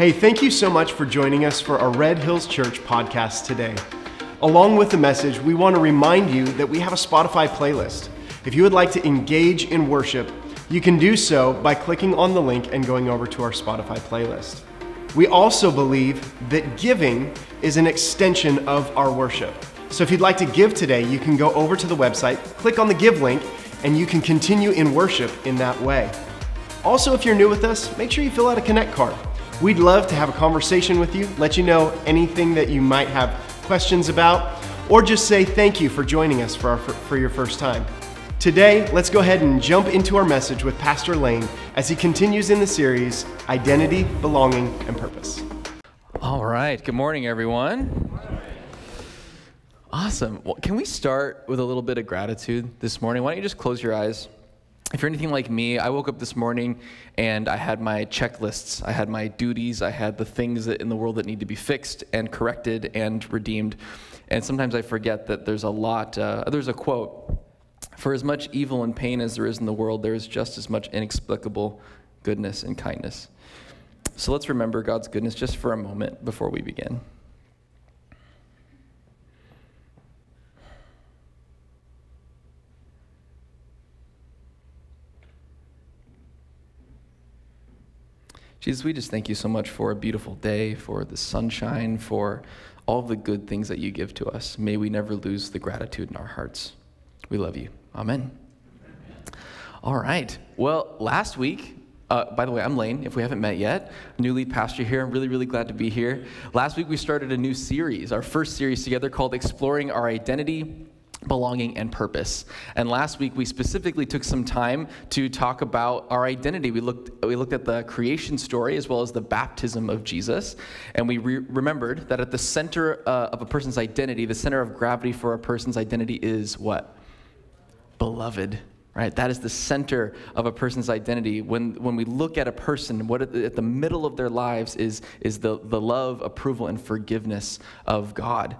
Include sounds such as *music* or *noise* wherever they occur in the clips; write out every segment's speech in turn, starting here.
Hey, thank you so much for joining us for our Red Hills Church podcast today. Along with the message, we want to remind you that we have a Spotify playlist. If you would like to engage in worship, you can do so by clicking on the link and going over to our Spotify playlist. We also believe that giving is an extension of our worship. So if you'd like to give today, you can go over to the website, click on the give link, and you can continue in worship in that way. Also, if you're new with us, make sure you fill out a Connect card. We'd love to have a conversation with you, let you know anything that you might have questions about, or just say thank you for joining us for, our, for your first time. Today, let's go ahead and jump into our message with Pastor Lane as he continues in the series Identity, Belonging, and Purpose. All right. Good morning, everyone. Awesome. Well, can we start with a little bit of gratitude this morning? Why don't you just close your eyes? If you're anything like me, I woke up this morning and I had my checklists. I had my duties. I had the things that in the world that need to be fixed and corrected and redeemed. And sometimes I forget that there's a lot. Uh, there's a quote For as much evil and pain as there is in the world, there is just as much inexplicable goodness and kindness. So let's remember God's goodness just for a moment before we begin. Jesus, we just thank you so much for a beautiful day, for the sunshine, for all the good things that you give to us. May we never lose the gratitude in our hearts. We love you. Amen. All right. Well, last week, uh, by the way, I'm Lane, if we haven't met yet, new lead pastor here. I'm really, really glad to be here. Last week, we started a new series, our first series together called Exploring Our Identity belonging and purpose. And last week we specifically took some time to talk about our identity. We looked we looked at the creation story as well as the baptism of Jesus, and we re- remembered that at the center uh, of a person's identity, the center of gravity for a person's identity is what? Beloved. Right? That is the center of a person's identity. When, when we look at a person, what at the, at the middle of their lives is, is the, the love, approval, and forgiveness of God.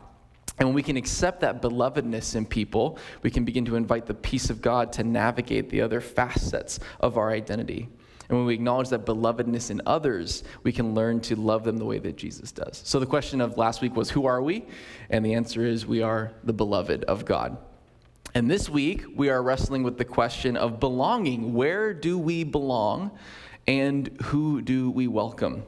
And when we can accept that belovedness in people, we can begin to invite the peace of God to navigate the other facets of our identity. And when we acknowledge that belovedness in others, we can learn to love them the way that Jesus does. So the question of last week was, Who are we? And the answer is, We are the beloved of God. And this week, we are wrestling with the question of belonging. Where do we belong? And who do we welcome?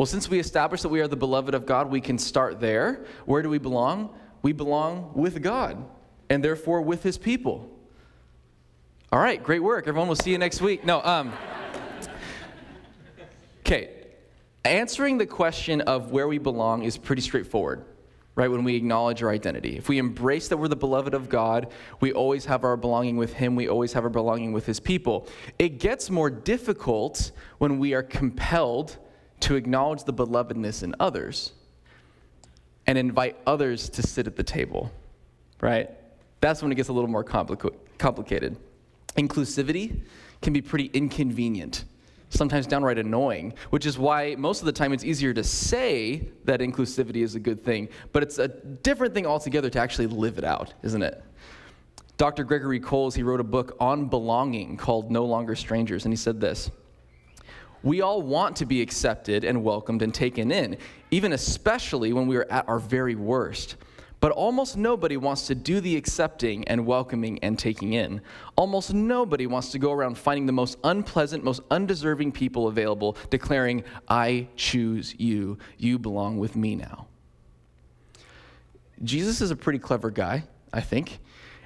Well, since we established that we are the beloved of God, we can start there. Where do we belong? We belong with God and therefore with his people. All right, great work. Everyone, we'll see you next week. No, um, *laughs* okay. Answering the question of where we belong is pretty straightforward, right? When we acknowledge our identity. If we embrace that we're the beloved of God, we always have our belonging with Him, we always have our belonging with His people. It gets more difficult when we are compelled to acknowledge the belovedness in others and invite others to sit at the table, right? That's when it gets a little more complica- complicated. Inclusivity can be pretty inconvenient, sometimes downright annoying, which is why most of the time it's easier to say that inclusivity is a good thing, but it's a different thing altogether to actually live it out, isn't it? Dr. Gregory Coles, he wrote a book on belonging called No Longer Strangers, and he said this we all want to be accepted and welcomed and taken in, even especially when we are at our very worst. But almost nobody wants to do the accepting and welcoming and taking in. Almost nobody wants to go around finding the most unpleasant, most undeserving people available, declaring, I choose you. You belong with me now. Jesus is a pretty clever guy, I think,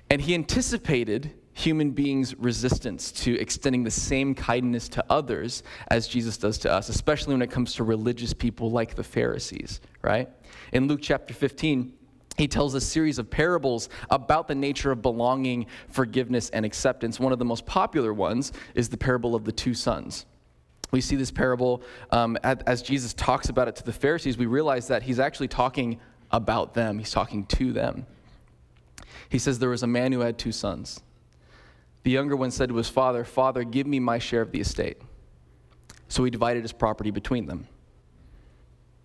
and he anticipated human beings' resistance to extending the same kindness to others as Jesus does to us, especially when it comes to religious people like the Pharisees, right? In Luke chapter 15, he tells a series of parables about the nature of belonging, forgiveness, and acceptance. One of the most popular ones is the parable of the two sons. We see this parable um, as Jesus talks about it to the Pharisees. We realize that he's actually talking about them, he's talking to them. He says there was a man who had two sons. The younger one said to his father, Father, give me my share of the estate. So he divided his property between them.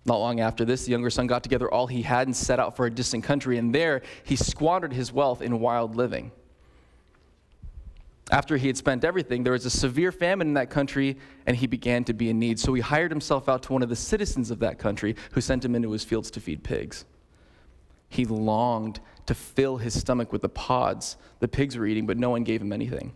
Not long after this, the younger son got together all he had and set out for a distant country, and there he squandered his wealth in wild living. After he had spent everything, there was a severe famine in that country, and he began to be in need. So he hired himself out to one of the citizens of that country, who sent him into his fields to feed pigs. He longed to fill his stomach with the pods the pigs were eating, but no one gave him anything.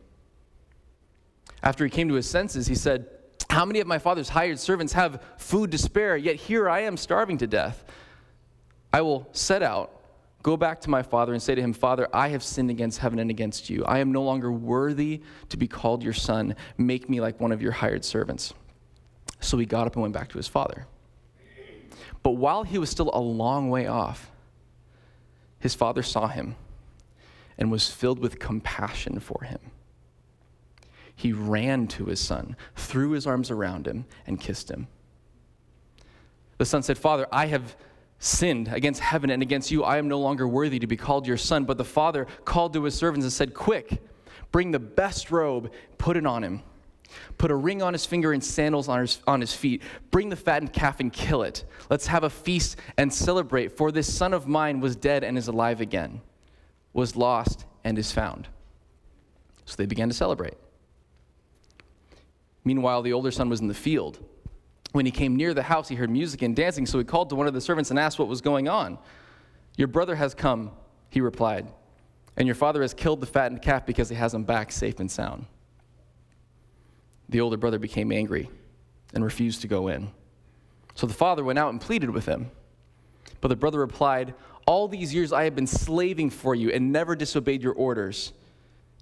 After he came to his senses, he said, How many of my father's hired servants have food to spare, yet here I am starving to death? I will set out Go back to my father and say to him, Father, I have sinned against heaven and against you. I am no longer worthy to be called your son. Make me like one of your hired servants. So he got up and went back to his father. But while he was still a long way off, his father saw him and was filled with compassion for him. He ran to his son, threw his arms around him, and kissed him. The son said, Father, I have sinned against heaven and against you. I am no longer worthy to be called your son. But the father called to his servants and said, Quick, bring the best robe, put it on him. Put a ring on his finger and sandals on his, on his feet. Bring the fattened calf and kill it. Let's have a feast and celebrate. For this son of mine was dead and is alive again, was lost and is found. So they began to celebrate. Meanwhile, the older son was in the field. When he came near the house, he heard music and dancing, so he called to one of the servants and asked what was going on. Your brother has come, he replied, and your father has killed the fattened calf because he has him back safe and sound. The older brother became angry and refused to go in. So the father went out and pleaded with him. But the brother replied, All these years I have been slaving for you and never disobeyed your orders.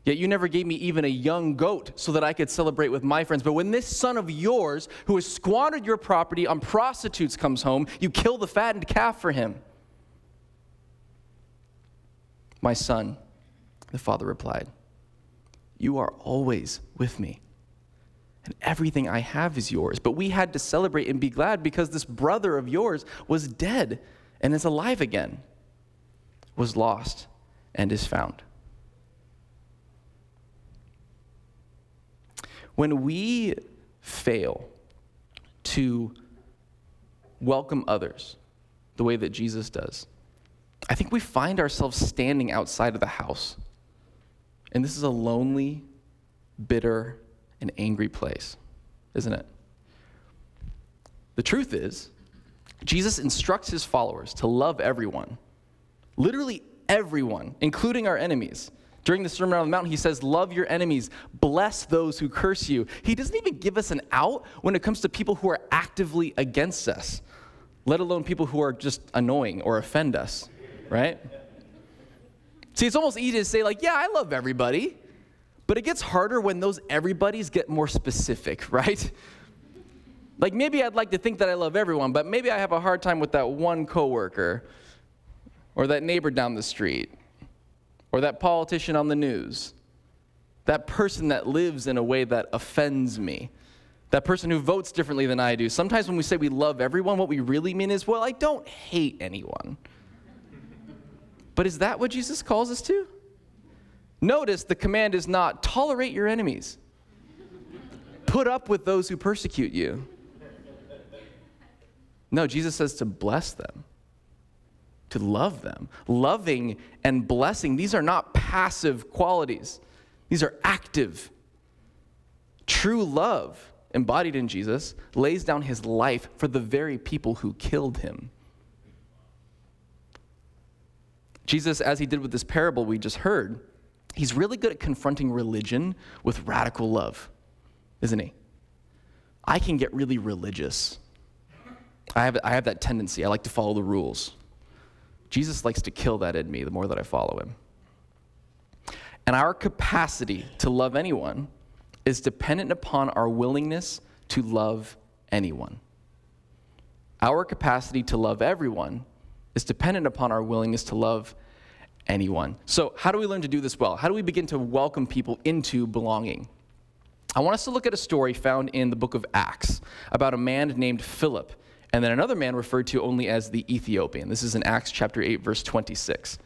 Yet you never gave me even a young goat so that I could celebrate with my friends. But when this son of yours, who has squandered your property on prostitutes, comes home, you kill the fattened calf for him. My son, the father replied, You are always with me, and everything I have is yours. But we had to celebrate and be glad because this brother of yours was dead and is alive again, was lost and is found. When we fail to welcome others the way that Jesus does, I think we find ourselves standing outside of the house. And this is a lonely, bitter, and angry place, isn't it? The truth is, Jesus instructs his followers to love everyone, literally everyone, including our enemies. During the Sermon on the Mount, he says, Love your enemies, bless those who curse you. He doesn't even give us an out when it comes to people who are actively against us, let alone people who are just annoying or offend us, right? See, it's almost easy to say, like, yeah, I love everybody, but it gets harder when those everybody's get more specific, *laughs* right? Like, maybe I'd like to think that I love everyone, but maybe I have a hard time with that one coworker or that neighbor down the street or that politician on the news, that person that lives in a way that offends me, that person who votes differently than I do. Sometimes when we say we love everyone, what we really mean is, well, I don't hate anyone. but is that what Jesus calls us to? Notice the command is not tolerate your enemies, put up with those who persecute you. No, Jesus says to bless them to love them. Loving and blessing, these are not passive qualities, these are active. True love, embodied in Jesus, lays down his life for the very people who killed him. Jesus, as he did with this parable we just heard, he's really good at confronting religion with radical love, isn't he? I can get really religious. I have, I have that tendency. I like to follow the rules. Jesus likes to kill that in me the more that I follow him. And our capacity to love anyone is dependent upon our willingness to love anyone. Our capacity to love everyone is dependent upon our willingness to love anyone. So, how do we learn to do this well? How do we begin to welcome people into belonging? I want us to look at a story found in the book of Acts about a man named Philip and then another man referred to only as the Ethiopian. This is in Acts chapter 8, verse 26.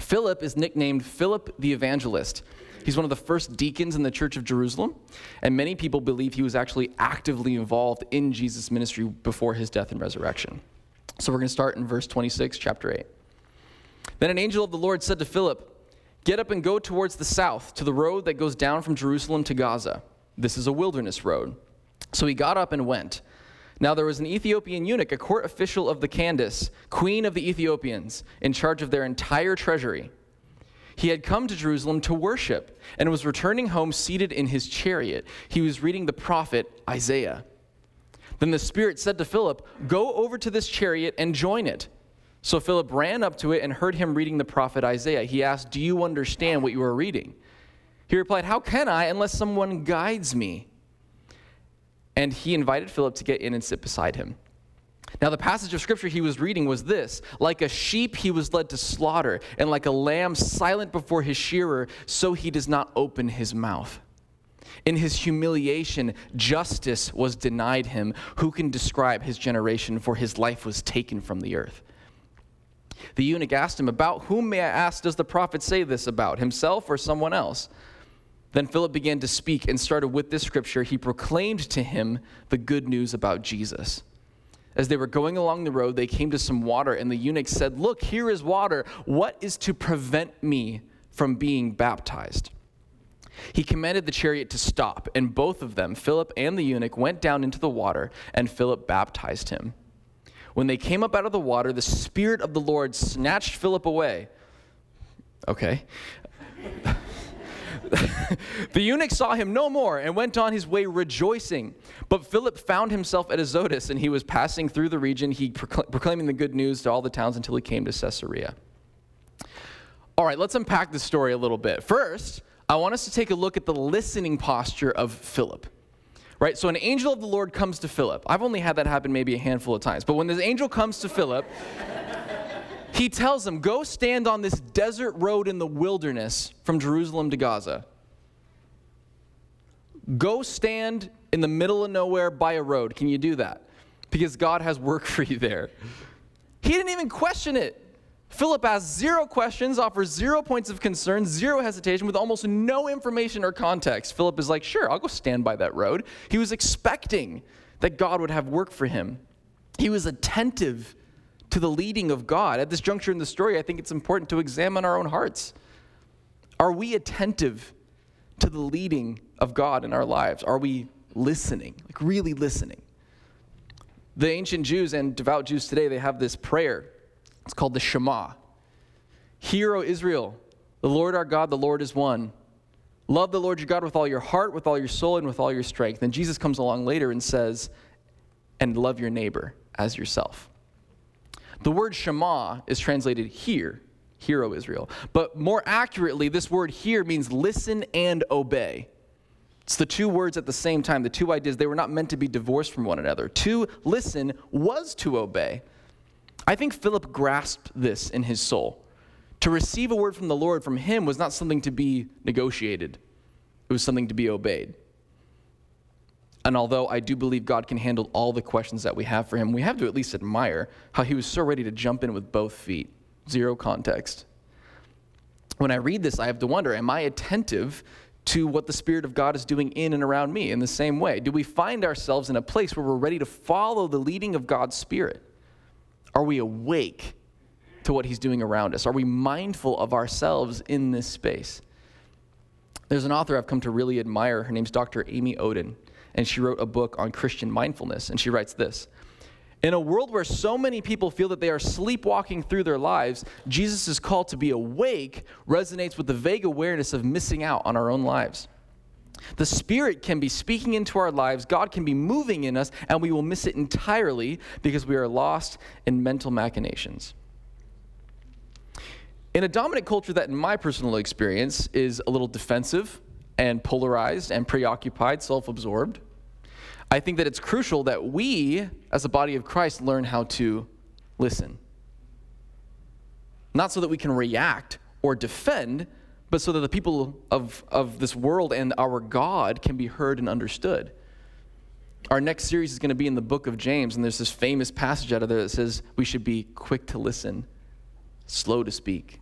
Philip is nicknamed Philip the Evangelist. He's one of the first deacons in the church of Jerusalem, and many people believe he was actually actively involved in Jesus' ministry before his death and resurrection. So we're going to start in verse 26, chapter 8. Then an angel of the Lord said to Philip, Get up and go towards the south to the road that goes down from Jerusalem to Gaza. This is a wilderness road. So he got up and went. Now there was an Ethiopian eunuch, a court official of the Candace, queen of the Ethiopians, in charge of their entire treasury. He had come to Jerusalem to worship and was returning home seated in his chariot. He was reading the prophet Isaiah. Then the Spirit said to Philip, Go over to this chariot and join it. So Philip ran up to it and heard him reading the prophet Isaiah. He asked, Do you understand what you are reading? He replied, How can I unless someone guides me? And he invited Philip to get in and sit beside him. Now, the passage of scripture he was reading was this Like a sheep, he was led to slaughter, and like a lamb silent before his shearer, so he does not open his mouth. In his humiliation, justice was denied him. Who can describe his generation? For his life was taken from the earth. The eunuch asked him, About whom, may I ask, does the prophet say this about, himself or someone else? Then Philip began to speak and started with this scripture. He proclaimed to him the good news about Jesus. As they were going along the road, they came to some water, and the eunuch said, Look, here is water. What is to prevent me from being baptized? He commanded the chariot to stop, and both of them, Philip and the eunuch, went down into the water, and Philip baptized him. When they came up out of the water, the Spirit of the Lord snatched Philip away. Okay. *laughs* the eunuch saw him no more and went on his way rejoicing. But Philip found himself at Azotus, and he was passing through the region, he proclaiming the good news to all the towns until he came to Caesarea. All right, let's unpack this story a little bit. First, I want us to take a look at the listening posture of Philip. Right? So an angel of the Lord comes to Philip. I've only had that happen maybe a handful of times. But when this angel comes to Philip, he tells him, Go stand on this desert road in the wilderness from Jerusalem to Gaza. Go stand in the middle of nowhere by a road. Can you do that? Because God has work *laughs* for you there. He didn't even question it. Philip asks zero questions, offers zero points of concern, zero hesitation, with almost no information or context. Philip is like, sure, I'll go stand by that road. He was expecting that God would have work for him. He was attentive to the leading of God. At this juncture in the story, I think it's important to examine our own hearts. Are we attentive to the leading of God in our lives? Are we listening, like really listening? The ancient Jews and devout Jews today, they have this prayer it's called the Shema. Hear, O Israel, the Lord our God, the Lord is one. Love the Lord your God with all your heart, with all your soul, and with all your strength. And Jesus comes along later and says, and love your neighbor as yourself. The word Shema is translated here, hear, O Israel. But more accurately, this word here means listen and obey. It's the two words at the same time, the two ideas. They were not meant to be divorced from one another. To listen was to obey. I think Philip grasped this in his soul. To receive a word from the Lord from him was not something to be negotiated, it was something to be obeyed. And although I do believe God can handle all the questions that we have for him, we have to at least admire how he was so ready to jump in with both feet. Zero context. When I read this, I have to wonder am I attentive to what the Spirit of God is doing in and around me in the same way? Do we find ourselves in a place where we're ready to follow the leading of God's Spirit? Are we awake to what he's doing around us? Are we mindful of ourselves in this space? There's an author I've come to really admire. Her name's Dr. Amy Oden, and she wrote a book on Christian mindfulness. And she writes this In a world where so many people feel that they are sleepwalking through their lives, Jesus' call to be awake resonates with the vague awareness of missing out on our own lives. The Spirit can be speaking into our lives, God can be moving in us, and we will miss it entirely because we are lost in mental machinations. In a dominant culture that, in my personal experience, is a little defensive and polarized and preoccupied, self absorbed, I think that it's crucial that we, as a body of Christ, learn how to listen. Not so that we can react or defend, but so that the people of, of this world and our God can be heard and understood. Our next series is going to be in the book of James, and there's this famous passage out of there that says we should be quick to listen, slow to speak,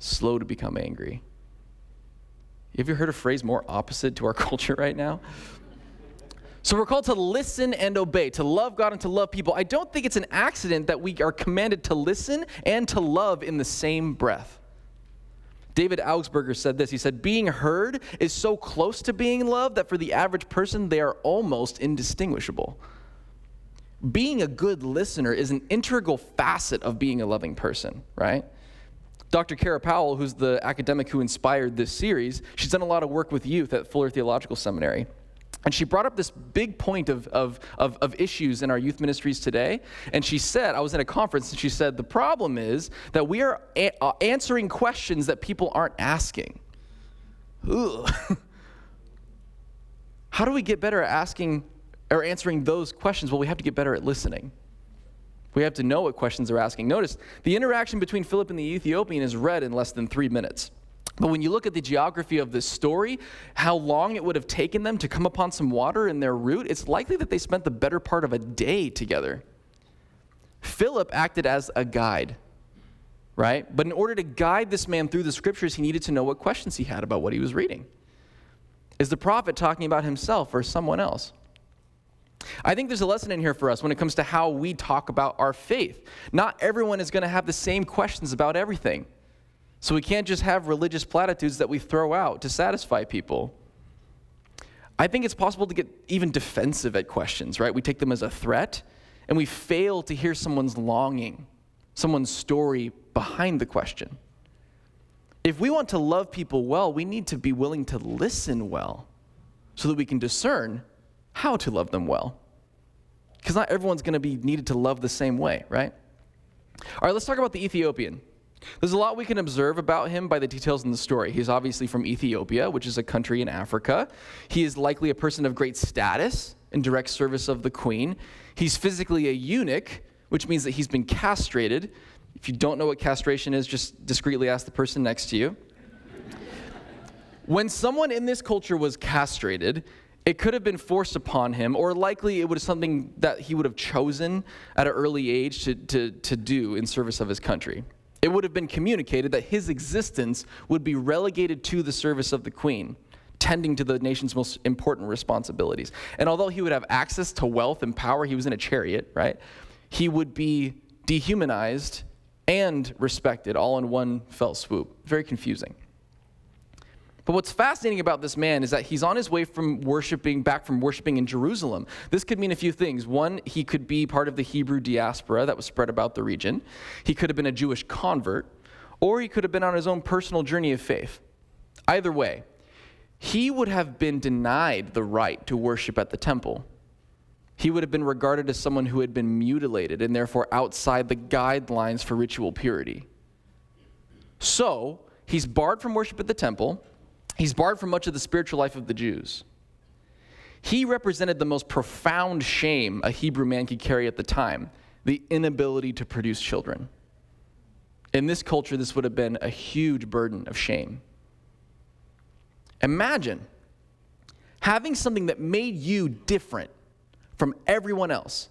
slow to become angry. Have you heard a phrase more opposite to our *laughs* culture right now? So we're called to listen and obey, to love God and to love people. I don't think it's an accident that we are commanded to listen and to love in the same breath David Augsburger said this. He said, Being heard is so close to being loved that for the average person, they are almost indistinguishable. Being a good listener is an integral facet of being a loving person, right? Dr. Kara Powell, who's the academic who inspired this series, she's done a lot of work with youth at Fuller Theological Seminary. And she brought up this big point of, of, of, of, issues in our youth ministries today. And she said, I was in a conference, and she said, the problem is that we are a- uh, answering questions that people aren't asking. *laughs* How do we get better at asking or answering those questions? Well, we have to get better at listening. We have to know what questions they're asking. Notice the interaction between Philip and the Ethiopian is read in less than three minutes. But when you look at the geography of this story, how long it would have taken them to come upon some water in their route, it's likely that they spent the better part of a day together. Philip acted as a guide, right? But in order to guide this man through the scriptures, he needed to know what questions he had about what he was reading. Is the prophet talking about himself or someone else? I think there's a lesson in here for us when it comes to how we talk about our faith. Not everyone is going to have the same questions about everything. So we can't just have religious platitudes that we throw out to satisfy people. I think it's possible to get even defensive at questions, right? We take them as a threat and we fail to hear someone's longing, someone's story behind the question. If we want to love people well, we need to be willing to listen well so that we can discern how to love them well. Because not everyone's going to be needed to love the same way, right? All right, let's talk about the Ethiopian. There's a lot we can observe about him by the details in the story. He's obviously from Ethiopia, which is a country in Africa. He is likely a person of great status in direct service of the queen. He's physically a eunuch, which means that he's been castrated. If you don't know what castration is, just discreetly ask the person next to you. when someone in this culture was castrated, it could have been forced upon him, or likely it was something that he would have chosen at an early age to, to, to do in service of his country. It would have been communicated that his existence would be relegated to the service of the queen, tending to the nation's most important responsibilities. And although he would have access to wealth and power, he was in a chariot, right? He would be dehumanized and respected all in one fell swoop. Very confusing. But what's fascinating about this man is that he's on his way from worshiping, back from worshiping in Jerusalem. This could mean a few things. One, he could be part of the Hebrew diaspora that was spread about the region, he could have been a Jewish convert, or he could have been on his own personal journey of faith. Either way, he would have been denied the right to worship at the temple. He would have been regarded as someone who had been mutilated and therefore outside the guidelines for ritual purity. So, he's barred from worship at the temple He's barred from much of the spiritual life of the Jews. He represented the most profound shame a Hebrew man could carry at the time the inability to produce children. In this culture, this would have been a huge burden of shame. Imagine having something that made you different from everyone else,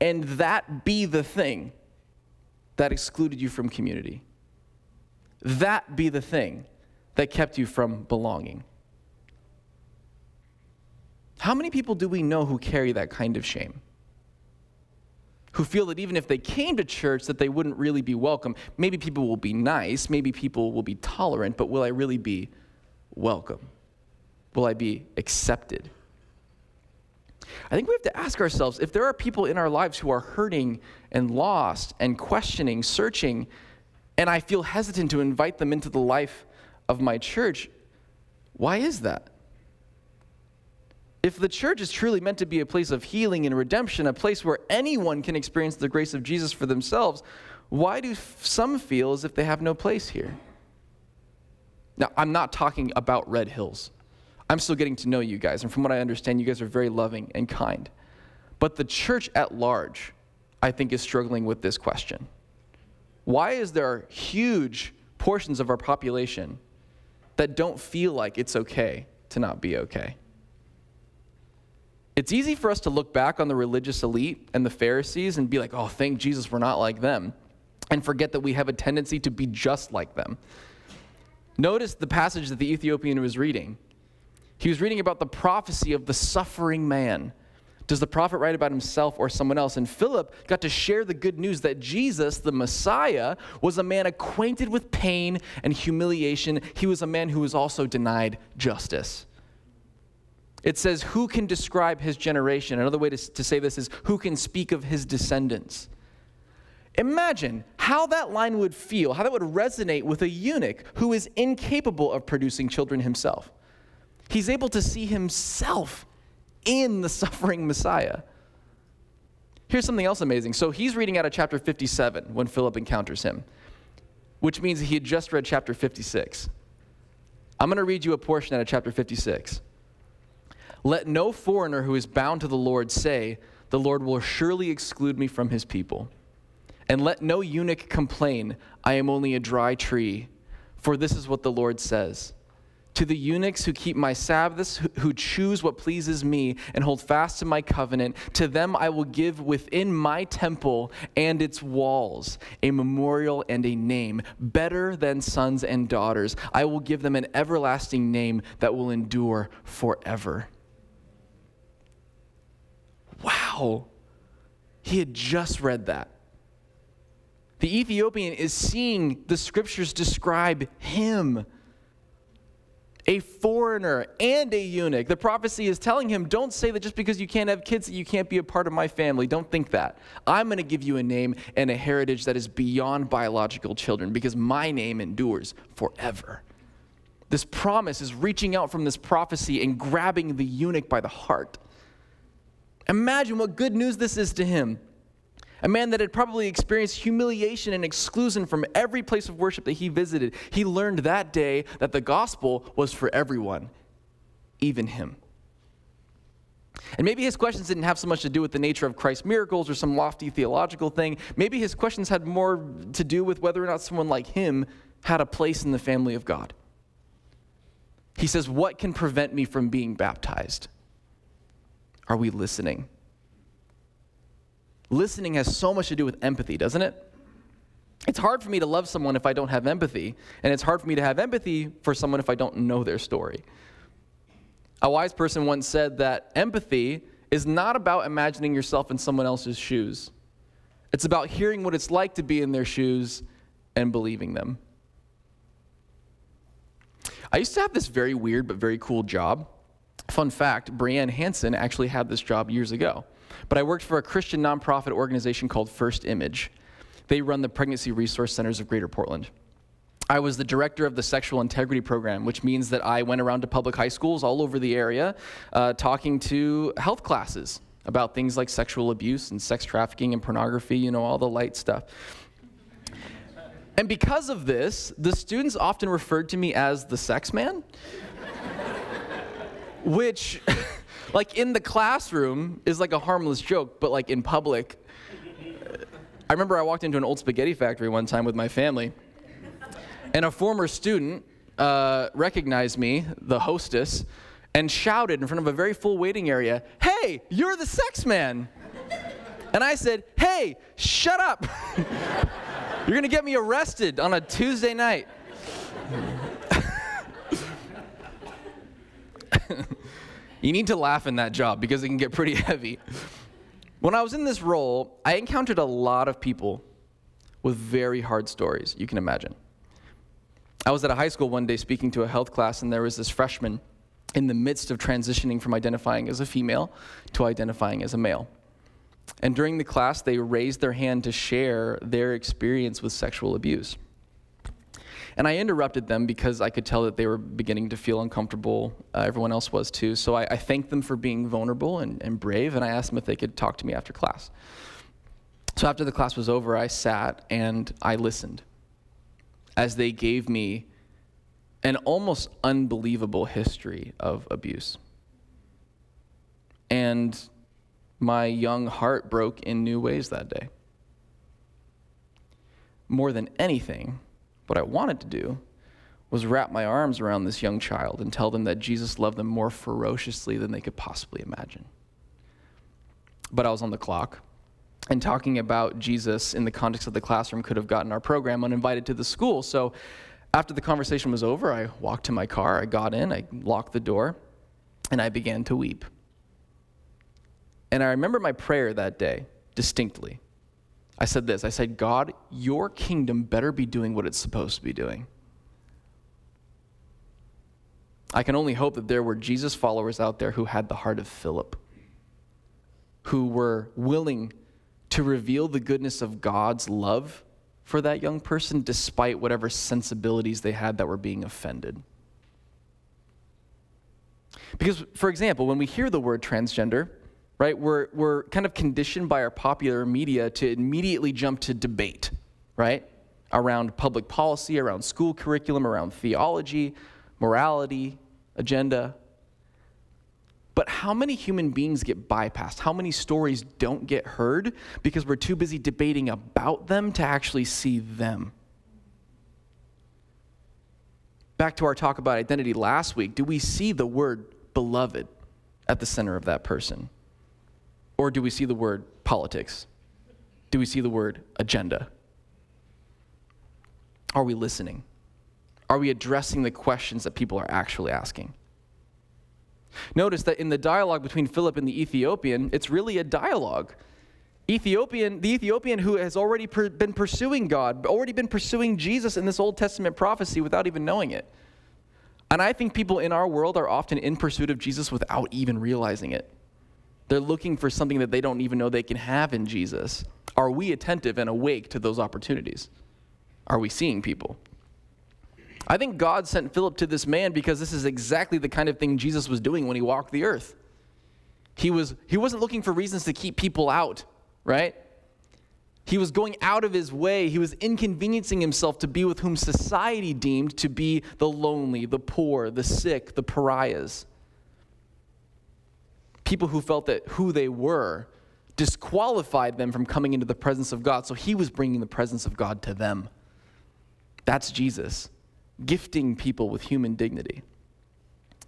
and that be the thing that excluded you from community. That be the thing that kept you from belonging? How many people do we know who carry that kind of shame? Who feel that even if they came to church that they wouldn't really be welcome. Maybe people will be nice, maybe people will be tolerant, but will I really be welcome? Will I be accepted? I think we have to ask ourselves if there are people in our lives who are hurting and lost and questioning, searching, and I feel hesitant to invite them into the life of my church, why is that? If the church is truly meant to be a place of healing and redemption, a place where anyone can experience the grace of Jesus for themselves, why do some feel as if they have no place here? Now, I'm not talking about Red Hills. I'm still getting to know you guys, and from what I understand, you guys are very loving and kind. But the church at large, I think, is struggling with this question. Why is there huge portions of our population that don't feel like it's okay to not be okay. It's easy for us to look back on the religious elite and the Pharisees and be like, oh, thank Jesus we're not like them, and forget that we have a tendency to be just like them. Notice the passage that the Ethiopian was reading. He was reading about the prophecy of the suffering man, Does the prophet write about himself or someone else? And Philip got to share the good news that Jesus, the Messiah, was a man acquainted with pain and humiliation. He was a man who was also denied justice. It says, Who can describe his generation? Another way to, to say this is, Who can speak of his descendants? Imagine how that line would feel, how that would resonate with a eunuch who is incapable of producing children himself. He's able to see himself in the *laughs* suffering Messiah. Here's something else amazing. So he's reading out of chapter 57 when Philip encounters him, which means he had just read chapter 56. I'm going to read you a portion out of chapter 56. Let no foreigner who is bound to the Lord say, The Lord will surely exclude me from his people. And let no eunuch complain, I am only a dry tree. For this is what the Lord says To the eunuchs who keep my Sabbaths, who choose what pleases me, and hold fast to my covenant, to them I will give within my temple and its walls a memorial and a name, better than sons and daughters. I will give them an everlasting name that will endure forever. Wow. He had just read that. The Ethiopian is seeing the scriptures describe him, a foreigner and a eunuch. The prophecy is telling him, don't say that just because you can't have kids that you can't be a part of my family. Don't think that. I'm going to give you a name and a heritage that is beyond biological children because my name endures forever. This promise is reaching out from this prophecy and grabbing the eunuch by the heart. Imagine what good news this is to him a man that had probably experienced humiliation and exclusion from every place of worship that he visited. He learned that day that the gospel was for everyone, even him. And maybe his questions didn't have so much to do with the nature of Christ's miracles or some lofty theological thing. Maybe his questions had more to do with whether or not someone like him had a place in the family of God. He says, What can prevent me from being baptized? Are we listening? Listening has so much to do with empathy, doesn't it? It's hard for me to love someone if I don't have empathy, and it's hard for me to have empathy for someone if I don't know their story. A wise person once said that empathy is not about imagining yourself in someone else's shoes. It's about hearing what it's like to be in their shoes and believing them. I used to have this very weird but very cool job. Fun fact Brianne Hanson actually had this job years ago but I worked for a Christian nonprofit organization called First Image. They run the pregnancy resource centers of Greater Portland. I was the director of the sexual integrity program, which means that I went around to public high schools all over the area uh, talking to health classes about things like sexual abuse and sex trafficking and pornography, you know, all the light stuff. And because of this, the students often referred to me as the sex man, *laughs* which *laughs* like in the classroom is like a harmless joke, but like in public, I remember I walked into an old spaghetti factory one time with my family, and a former student uh, recognized me, the hostess, and shouted in front of a very full waiting area, Hey, you're the sex man! And I said, Hey, shut up! *laughs* you're gonna get me arrested on a Tuesday night. *laughs* You need to laugh in that job because it can get pretty *laughs* heavy. When I was in this role, I encountered a lot of people with very hard stories, you can imagine. I was at a high school one day speaking to a health class, and there was this freshman in the midst of transitioning from identifying as a female to identifying as a male. And during the class, they raised their hand to share their experience with sexual abuse. And I interrupted them because I could tell that they were beginning to feel uncomfortable. Uh, everyone else was too. So I, I, thanked them for being vulnerable and, and brave, and I asked them if they could talk to me after class. So after the class was over, I sat and I listened as they gave me an almost unbelievable history of abuse. And my young heart broke in new ways that day. More than anything, what I wanted to do was wrap my arms around this young child and tell them that Jesus loved them more ferociously than they could possibly imagine. But I was on the clock, and talking about Jesus in the context of the classroom could have gotten our program uninvited to the school. So after the conversation was over, I walked to my car, I got in, I locked the door, and I began to weep. And I remember my prayer that day distinctly. I said this I said, God, your kingdom better be doing what it's supposed to be doing. I can only hope that there were Jesus followers out there who had the heart of Philip, who were willing to reveal the goodness of God's love for that young person despite whatever sensibilities they had that were being offended. Because, for example, when we hear the word transgender, right, we're, we're kind of conditioned by our popular media to immediately jump to debate, right, around public policy, around school curriculum, around theology, morality, agenda. But how many human beings get bypassed? How many stories don't get heard because we're too busy debating about them to actually see them? Back to our talk about identity last week, do we see the word beloved at the center of that person? Or do we see the word politics? Do we see the word agenda? Are we listening? Are we addressing the questions that people are actually asking? Notice that in the dialogue between Philip and the Ethiopian, it's really a dialogue. Ethiopian, the Ethiopian who has already per, been pursuing God, already been pursuing Jesus in this Old Testament prophecy without even knowing it. And I think people in our world are often in pursuit of Jesus without even realizing it. They're looking for something that they don't even know they can have in Jesus. Are we attentive and awake to those opportunities? Are we seeing people? I think God sent Philip to this man because this is exactly the kind of thing Jesus was doing when he walked the earth. He, was, he wasn't looking for reasons to keep people out, right? He was going out of his way. He was inconveniencing himself to be with whom society deemed to be the lonely, the poor, the sick, the pariahs. People who felt that who they were disqualified them from coming into the presence of God. So he was bringing the presence of God to them. That's Jesus gifting people with human dignity.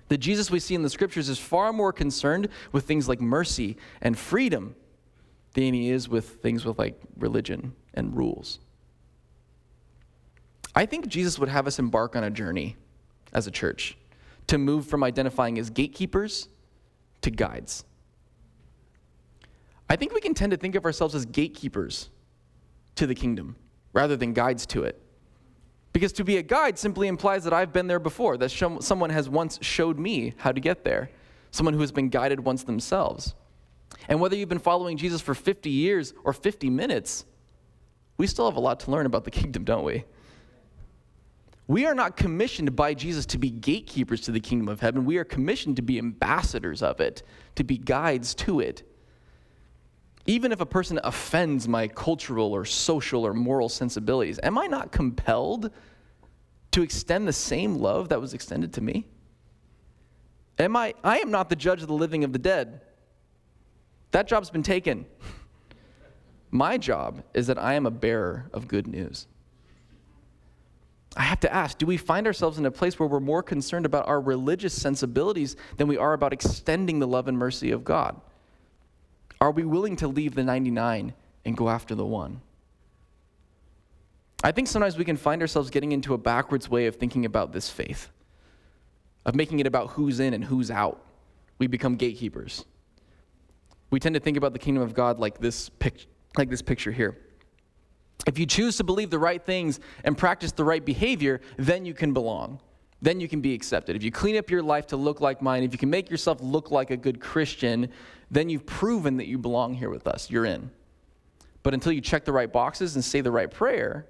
The Jesus we see in the scriptures is far more concerned with things like mercy and freedom than he is with things with like religion and rules. I think Jesus would have us embark on a journey as a church to move from identifying as gatekeepers to guides. I think we can tend to think of ourselves as gatekeepers to the kingdom rather than guides to it. Because to be a guide simply implies that I've been there before, that someone has once showed me how to get there, someone who has been guided once themselves. And whether you've been following Jesus for 50 years or 50 minutes, we still have a lot to learn about the kingdom, don't we? We are not commissioned by Jesus to be gatekeepers to the kingdom of heaven. We are commissioned to be ambassadors of it, to be guides to it. Even if a person offends my cultural or social or moral sensibilities, am I not compelled to extend the same love that was extended to me? Am I, I am not the judge of the living of the dead. That job's been taken. *laughs* My job is that I am a bearer of good news. I have to ask do we find ourselves in a place where we're more concerned about our religious sensibilities than we are about extending the love and mercy of God? Are we willing to leave the 99 and go after the one? I think sometimes we can find ourselves getting into a backwards way of thinking about this faith, of making it about who's in and who's out. We become gatekeepers. We tend to think about the kingdom of God like this, pic- like this picture here. If you choose to believe the right things and practice the right behavior, then you can belong. Then you can be accepted. If you clean up your life to look like mine, if you can make yourself look like a good Christian, then you've proven that you belong here with us. You're in. But until you check the right boxes and say the right prayer,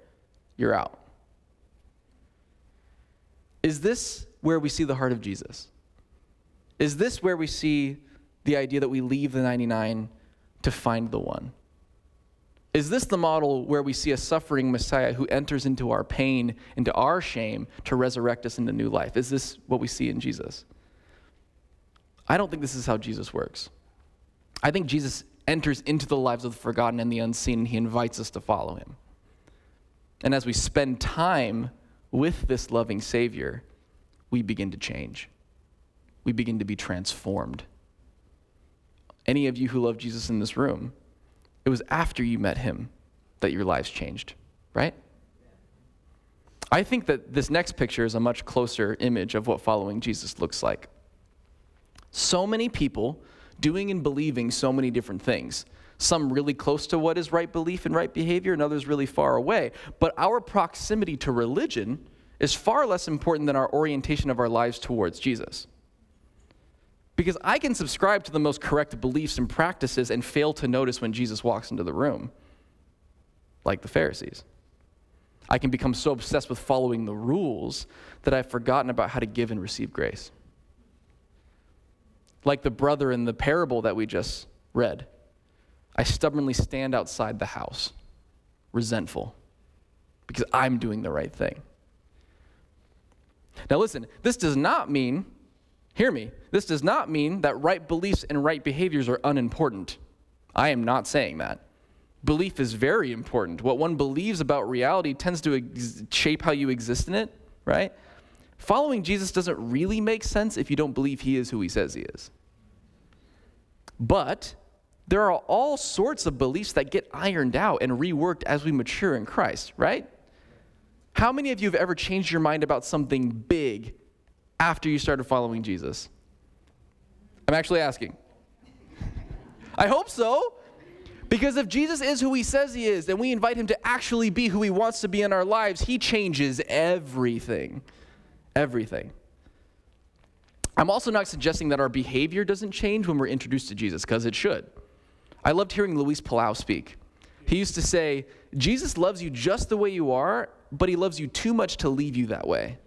you're out. Is this where we see the heart of Jesus? Is this where we see the idea that we leave the 99 to find the one? Is this the model where we see a suffering Messiah who enters into our pain, into our shame, to resurrect us into new life? Is this what we see in Jesus? I don't think this is how Jesus works. I think Jesus enters into the lives of the forgotten and the unseen, and he invites us to follow him. And as we spend time with this loving Savior, we begin to change. We begin to be transformed. Any of you who love Jesus in this room, it was after you met him that your lives changed, right? I think that this next picture is a much closer image of what following Jesus looks like. So many people doing and believing so many different things. Some really close to what is right belief and right behavior, and others really far away. But our proximity to religion is far less important than our orientation of our lives towards Jesus. Because I can subscribe to the most correct beliefs and practices and fail to notice when Jesus walks into the room, like the Pharisees. I can become so obsessed with following the rules that I've forgotten about how to give and receive grace. Like the brother in the parable that we just read, I stubbornly stand outside the house, resentful, because I'm doing the right thing. Now, listen, this does not mean, hear me, this does not mean that right beliefs and right behaviors are unimportant. I am not saying that. Belief is very important. What one believes about reality tends to ex- shape how you exist in it, right? Following Jesus doesn't really make sense if you don't believe he is who he says he is. But there are all sorts of beliefs that get ironed out and reworked as we mature in Christ, right? How many of you have ever changed your mind about something big after you started following Jesus? I'm actually asking. I hope so. Because if Jesus is who he says he is, and we invite him to actually be who he wants to be in our lives, he changes everything. Everything. I'm also not suggesting that our behavior doesn't change when we're introduced to Jesus, because it should. I loved hearing Luis Palau speak. He used to say, Jesus loves you just the way you are, but he loves you too much to leave you that way.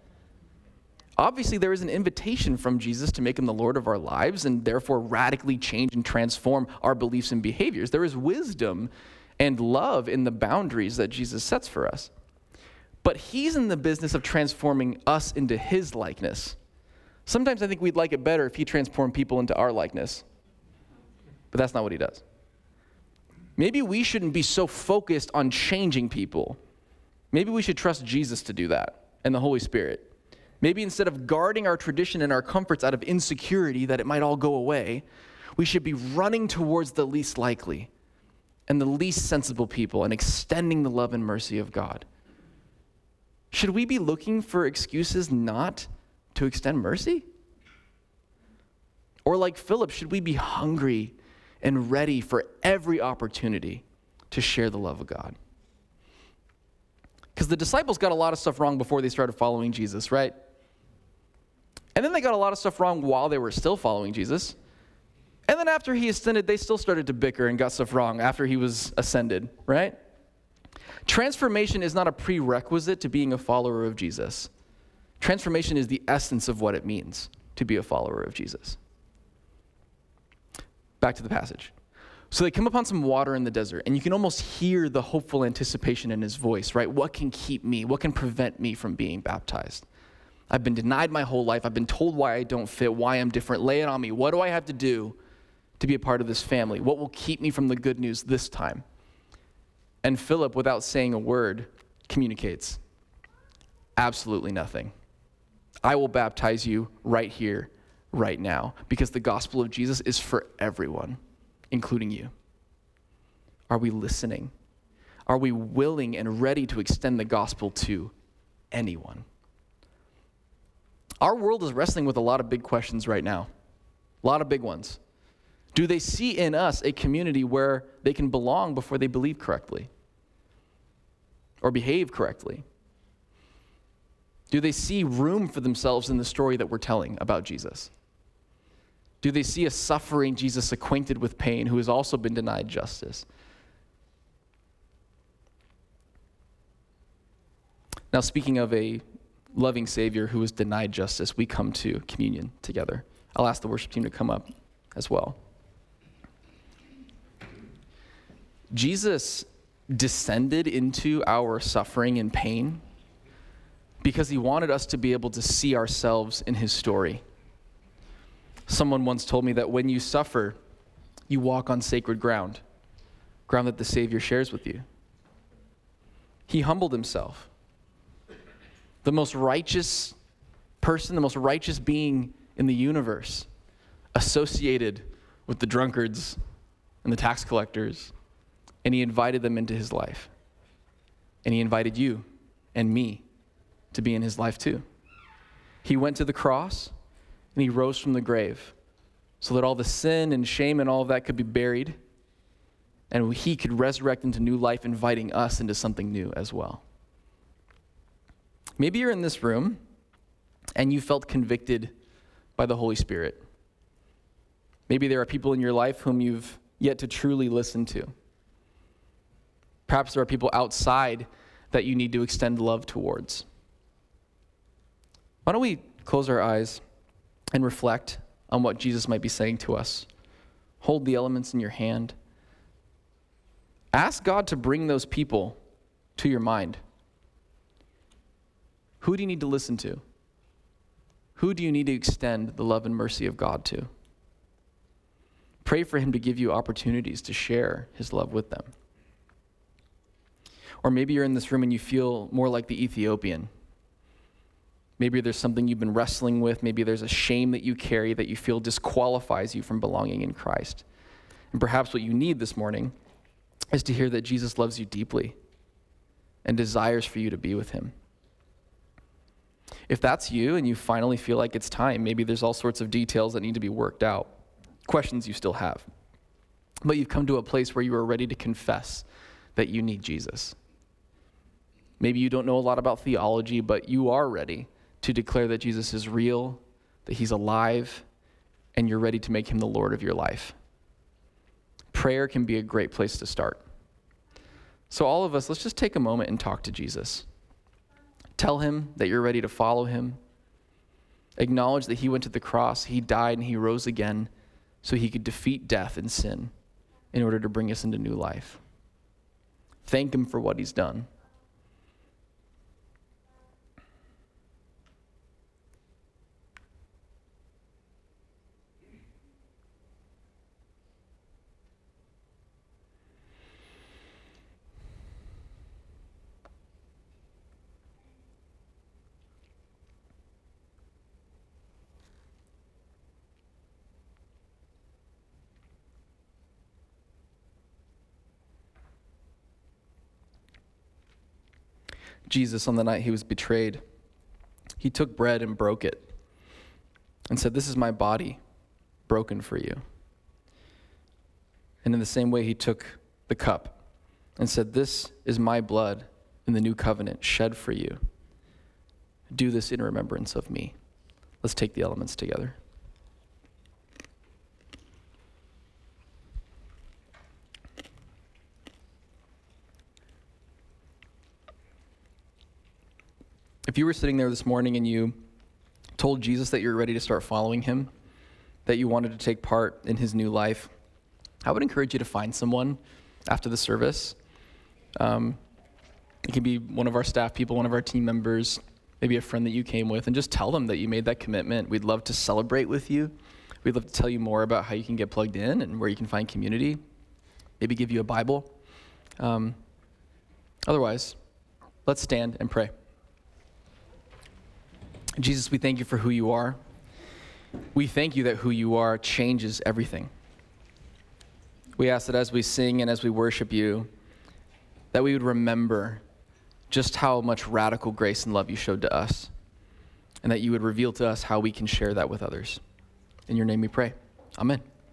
Obviously, there is an invitation from Jesus to make him the Lord of our lives and therefore radically change and transform our beliefs and behaviors. There is wisdom and love in the boundaries that Jesus sets for us. But he's in the business of transforming us into his likeness. Sometimes I think we'd like it better if he transformed people into our likeness, but that's not what he does. Maybe we shouldn't be so focused on changing people. Maybe we should trust Jesus to do that and the Holy Spirit. Maybe instead of guarding our tradition and our comforts out of insecurity that it might all go away, we should be running towards the least likely and the least sensible people and extending the love and mercy of God. Should we be looking for excuses not to extend mercy? Or, like Philip, should we be hungry and ready for every opportunity to share the love of God? Because the disciples got a lot of stuff wrong before they started following Jesus, right? And then they got a lot of stuff wrong while they were still following Jesus. And then after he ascended, they still started to bicker and got stuff wrong after he was ascended, right? Transformation is not a prerequisite to being a follower of Jesus. Transformation is the essence of what it means to be a follower of Jesus. Back to the passage. So they come upon some water in the desert, and you can almost hear the hopeful anticipation in his voice, right? What can keep me? What can prevent me from being baptized? I've been denied my whole life. I've been told why I don't fit, why I'm different. Lay it on me. What do I have to do to be a part of this family? What will keep me from the good news this time? And Philip, without saying a word, communicates absolutely nothing. I will baptize you right here, right now, because the gospel of Jesus is for everyone, including you. Are we listening? Are we willing and ready to extend the gospel to anyone? Our world is wrestling with a lot of big questions right now, a lot of big ones. Do they see in us a community where they can belong before they believe correctly or behave correctly? Do they see room for themselves in the story that we're telling about Jesus? Do they see a suffering Jesus acquainted with pain who has also been denied justice? Now, speaking of a loving Savior who was denied justice, we come to communion together. I'll ask the worship team to come up as well. Jesus descended into our suffering and pain because he wanted us to be able to see ourselves in his story. Someone once told me that when you suffer, you walk on sacred ground, ground that the Savior shares with you. He humbled himself the most righteous person, the most righteous being in the universe, associated with the drunkards and the tax collectors, and he invited them into his life. And he invited you and me to be in his life too. He went to the cross and he rose from the grave so that all the sin and shame and all of that could be buried and he could resurrect into new life, inviting us into something new as well. Maybe you're in this room and you felt convicted by the Holy Spirit. Maybe there are people in your life whom you've yet to truly listen to. Perhaps there are people outside that you need to extend love towards. Why don't we close our eyes and reflect on what Jesus might be saying to us? Hold the elements in your hand. Ask God to bring those people to your mind. Who do you need to listen to? Who do you need to extend the love and mercy of God to? Pray for Him to give you opportunities to share His love with them. Or maybe you're in this room and you feel more like the Ethiopian. Maybe there's something you've been wrestling with. Maybe there's a shame that you carry that you feel disqualifies you from belonging in Christ. And perhaps what you need this morning is to hear that Jesus loves you deeply and desires for you to be with him. If that's you and you finally feel like it's time, maybe there's all sorts of details that need to be worked out, questions you still have. But you've come to a place where you are ready to confess that you need Jesus. Maybe you don't know a lot about theology, but you are ready to declare that Jesus is real, that he's alive, and you're ready to make him the Lord of your life prayer can be a great place to start. So, all of us, let's just take a moment and talk to Jesus. Tell him that you're ready to follow him. Acknowledge that he went to the cross, he died, and he rose again so he could defeat death and sin in order to bring us into new life. Thank him for what he's done. Jesus on the night he was betrayed, he took bread and broke it and said, This is my body broken for you. And in the same way, he took the cup and said, This is my blood in the new covenant shed for you. Do this in remembrance of me. Let's take the elements together. If you were sitting there this morning and you told Jesus that you're ready to start following him, that you wanted to take part in his new life, I would encourage you to find someone after the service. Um, it can be one of our staff people, one of our team members, maybe a friend that you came with, and just tell them that you made that commitment. We'd love to celebrate with you. We'd love to tell you more about how you can get plugged in and where you can find community. Maybe give you a Bible. Um, otherwise, let's stand and pray. Jesus, we thank you for who you are. We thank you that who you are changes everything. We ask that as we sing and as we worship you, that we would remember just how much radical grace and love you showed to us, and that you would reveal to us how we can share that with others. In your name we pray. Amen.